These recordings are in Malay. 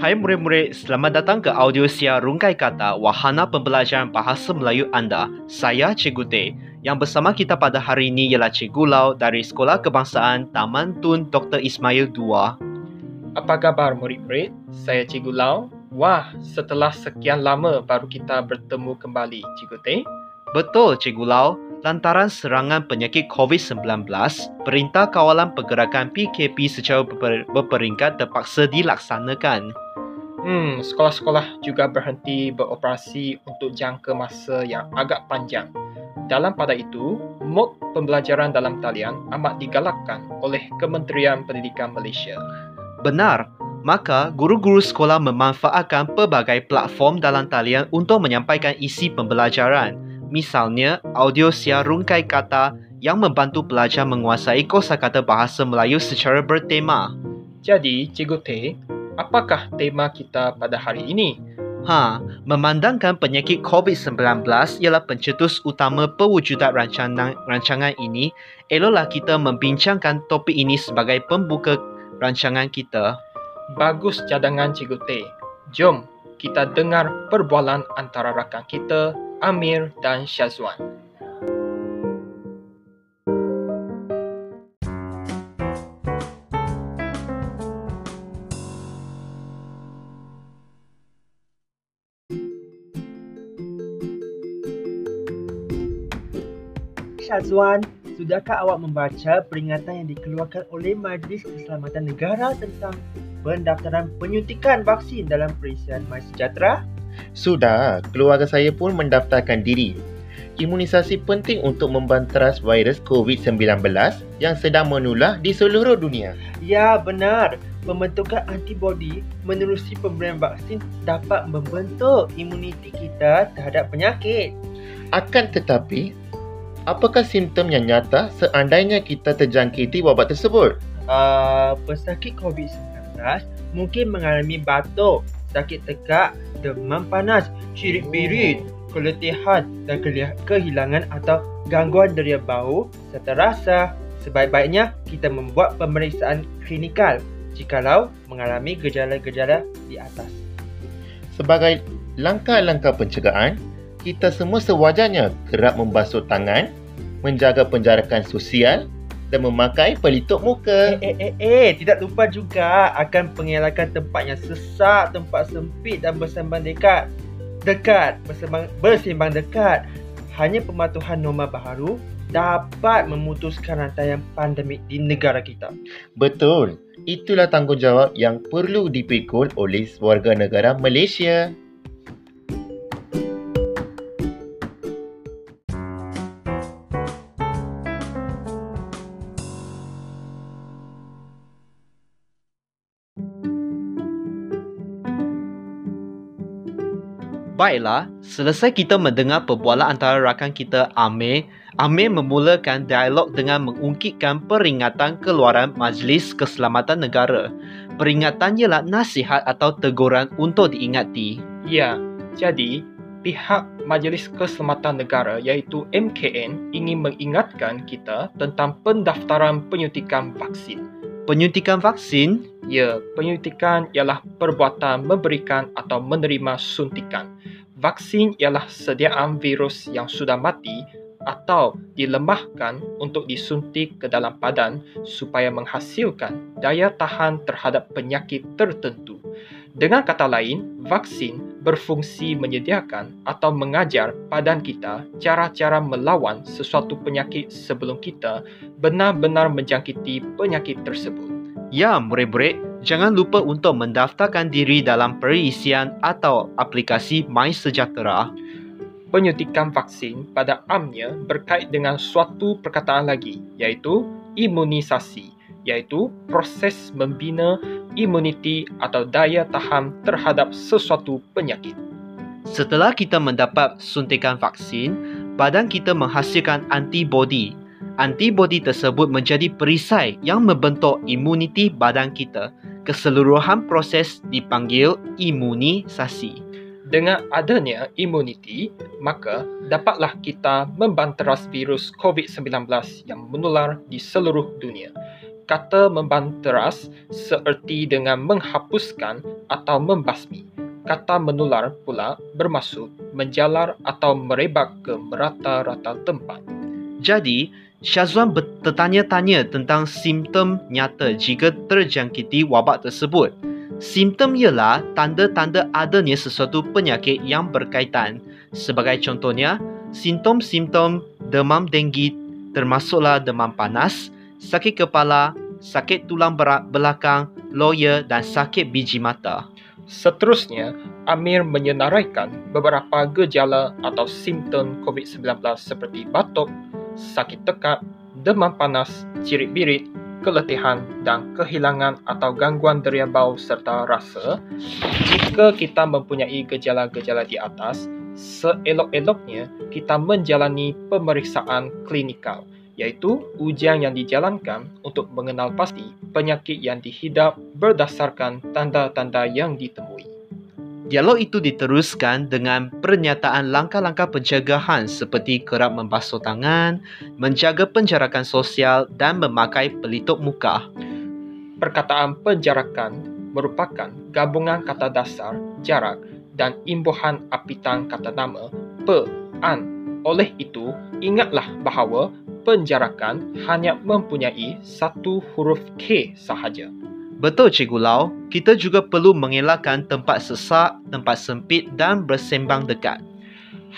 Hai murid-murid, selamat datang ke audio siar Rungkai Kata Wahana Pembelajaran Bahasa Melayu anda. Saya Cikgu Teh. Yang bersama kita pada hari ini ialah Cikgu Lau dari Sekolah Kebangsaan Taman Tun Dr. Ismail II. Apa khabar murid-murid? Saya Cikgu Lau. Wah, setelah sekian lama baru kita bertemu kembali, Cikgu Teh. Betul, Cikgu Lau. Lantaran serangan penyakit COVID-19, Perintah Kawalan Pergerakan PKP secara berper- berperingkat terpaksa dilaksanakan. Hmm, sekolah-sekolah juga berhenti beroperasi untuk jangka masa yang agak panjang. Dalam pada itu, mod pembelajaran dalam talian amat digalakkan oleh Kementerian Pendidikan Malaysia. Benar, maka guru-guru sekolah memanfaatkan pelbagai platform dalam talian untuk menyampaikan isi pembelajaran. Misalnya, audio siar rungkai kata yang membantu pelajar menguasai kosakata bahasa Melayu secara bertema. Jadi, Cikgu Teh, apakah tema kita pada hari ini? Ha, memandangkan penyakit COVID-19 ialah pencetus utama pewujudan rancangan, rancangan ini, eloklah kita membincangkan topik ini sebagai pembuka rancangan kita. Bagus cadangan Cikgu Teh. Jom kita dengar perbualan antara rakan kita, Amir dan Syazwan. Syazwan, sudahkah awak membaca peringatan yang dikeluarkan oleh Majlis Keselamatan Negara tentang pendaftaran penyuntikan vaksin dalam perisian MySejahtera? Sudah, keluarga saya pun mendaftarkan diri. Imunisasi penting untuk membanteras virus COVID-19 yang sedang menular di seluruh dunia. Ya, benar. Pembentukan antibodi menerusi pemberian vaksin dapat membentuk imuniti kita terhadap penyakit. Akan tetapi, apakah simptom yang nyata seandainya kita terjangkiti wabak tersebut? Uh, pesakit COVID-19 mungkin mengalami batuk, sakit tekak, demam panas, cirit-birit, keletihan dan kehilangan atau gangguan deria bau serta rasa. Sebaik-baiknya kita membuat pemeriksaan klinikal jikalau mengalami gejala-gejala di atas. Sebagai langkah-langkah pencegahan, kita semua sewajarnya kerap membasuh tangan, menjaga penjarakan sosial dan memakai pelitup muka. Eh, eh, eh, eh, tidak lupa juga akan pengelakkan tempat yang sesak, tempat sempit dan bersembang dekat. Dekat, bersembang, bersembang dekat. Hanya pematuhan norma baharu dapat memutuskan rantaian pandemik di negara kita. Betul. Itulah tanggungjawab yang perlu dipikul oleh warga negara Malaysia. Baiklah, selesai kita mendengar perbualan antara rakan kita Amir, Amir memulakan dialog dengan mengungkitkan peringatan keluaran Majlis Keselamatan Negara. Peringatan ialah nasihat atau teguran untuk diingati. Ya, jadi pihak Majlis Keselamatan Negara iaitu MKN ingin mengingatkan kita tentang pendaftaran penyuntikan vaksin. Penyuntikan vaksin Ya, penyuntikan ialah perbuatan memberikan atau menerima suntikan. Vaksin ialah sediaan virus yang sudah mati atau dilemahkan untuk disuntik ke dalam badan supaya menghasilkan daya tahan terhadap penyakit tertentu. Dengan kata lain, vaksin berfungsi menyediakan atau mengajar badan kita cara-cara melawan sesuatu penyakit sebelum kita benar-benar menjangkiti penyakit tersebut. Ya, murid-murid, jangan lupa untuk mendaftarkan diri dalam perisian atau aplikasi MySejahtera. Penyuntikan vaksin pada amnya berkait dengan suatu perkataan lagi iaitu imunisasi iaitu proses membina imuniti atau daya tahan terhadap sesuatu penyakit. Setelah kita mendapat suntikan vaksin, badan kita menghasilkan antibodi. Antibodi tersebut menjadi perisai yang membentuk imuniti badan kita. Keseluruhan proses dipanggil imunisasi. Dengan adanya imuniti, maka dapatlah kita membanteras virus COVID-19 yang menular di seluruh dunia. Kata membanteras seerti dengan menghapuskan atau membasmi. Kata menular pula bermaksud menjalar atau merebak ke merata-rata tempat. Jadi, Syazwan bertanya-tanya tentang simptom nyata jika terjangkiti wabak tersebut. Simptom ialah tanda-tanda adanya sesuatu penyakit yang berkaitan. Sebagai contohnya, simptom-simptom demam denggi termasuklah demam panas, sakit kepala, sakit tulang belakang, loya dan sakit biji mata. Seterusnya, Amir menyenaraikan beberapa gejala atau simptom COVID-19 seperti batuk, sakit tekak, demam panas, cirit-birit, keletihan dan kehilangan atau gangguan deria bau serta rasa. Jika kita mempunyai gejala-gejala di atas, seelok-eloknya kita menjalani pemeriksaan klinikal iaitu ujian yang dijalankan untuk mengenal pasti penyakit yang dihidap berdasarkan tanda-tanda yang ditemui. Dialog itu diteruskan dengan pernyataan langkah-langkah pencegahan seperti kerap membasuh tangan, menjaga penjarakan sosial dan memakai pelitup muka. Perkataan penjarakan merupakan gabungan kata dasar, jarak dan imbuhan apitan kata nama, pe, an. Oleh itu, ingatlah bahawa penjarakan hanya mempunyai satu huruf K sahaja. Betul Cikgu Lau, kita juga perlu mengelakkan tempat sesak, tempat sempit dan bersembang dekat.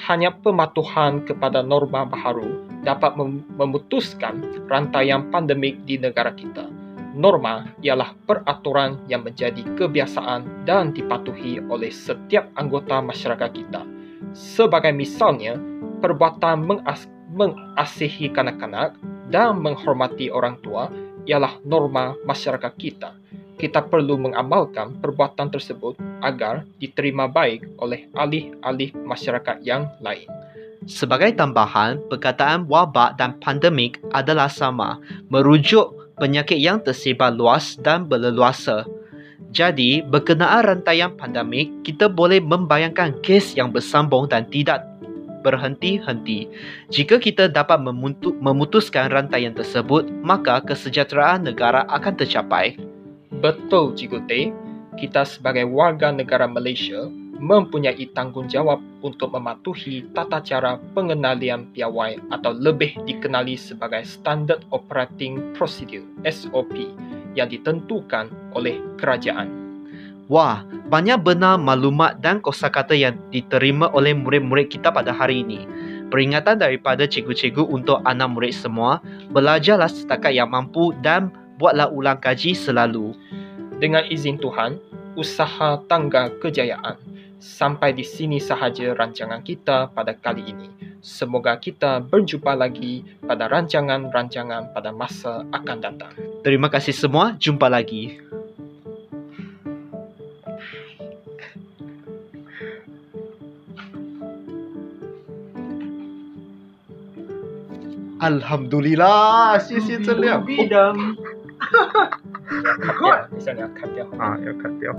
Hanya pematuhan kepada norma baharu dapat memutuskan rantaian pandemik di negara kita. Norma ialah peraturan yang menjadi kebiasaan dan dipatuhi oleh setiap anggota masyarakat kita. Sebagai misalnya, perbuatan mengas- mengasihi kanak-kanak dan menghormati orang tua ialah norma masyarakat kita kita perlu mengamalkan perbuatan tersebut agar diterima baik oleh ahli-ahli masyarakat yang lain. Sebagai tambahan, perkataan wabak dan pandemik adalah sama, merujuk penyakit yang tersebar luas dan berleluasa. Jadi, berkenaan rantaian pandemik, kita boleh membayangkan kes yang bersambung dan tidak berhenti-henti. Jika kita dapat memutuskan rantaian tersebut, maka kesejahteraan negara akan tercapai. Betul Cikgu Teh, kita sebagai warga negara Malaysia mempunyai tanggungjawab untuk mematuhi tata cara pengenalian piawai atau lebih dikenali sebagai Standard Operating Procedure SOP yang ditentukan oleh kerajaan. Wah, banyak benar maklumat dan kosakata yang diterima oleh murid-murid kita pada hari ini. Peringatan daripada cikgu-cikgu untuk anak murid semua, belajarlah setakat yang mampu dan buatlah ulang kaji selalu. Dengan izin Tuhan, usaha tangga kejayaan. Sampai di sini sahaja rancangan kita pada kali ini. Semoga kita berjumpa lagi pada rancangan-rancangan pada masa akan datang. Terima kasih semua, jumpa lagi. Alhamdulillah，谢谢真亮。呀，你想你要砍掉。啊，要砍掉。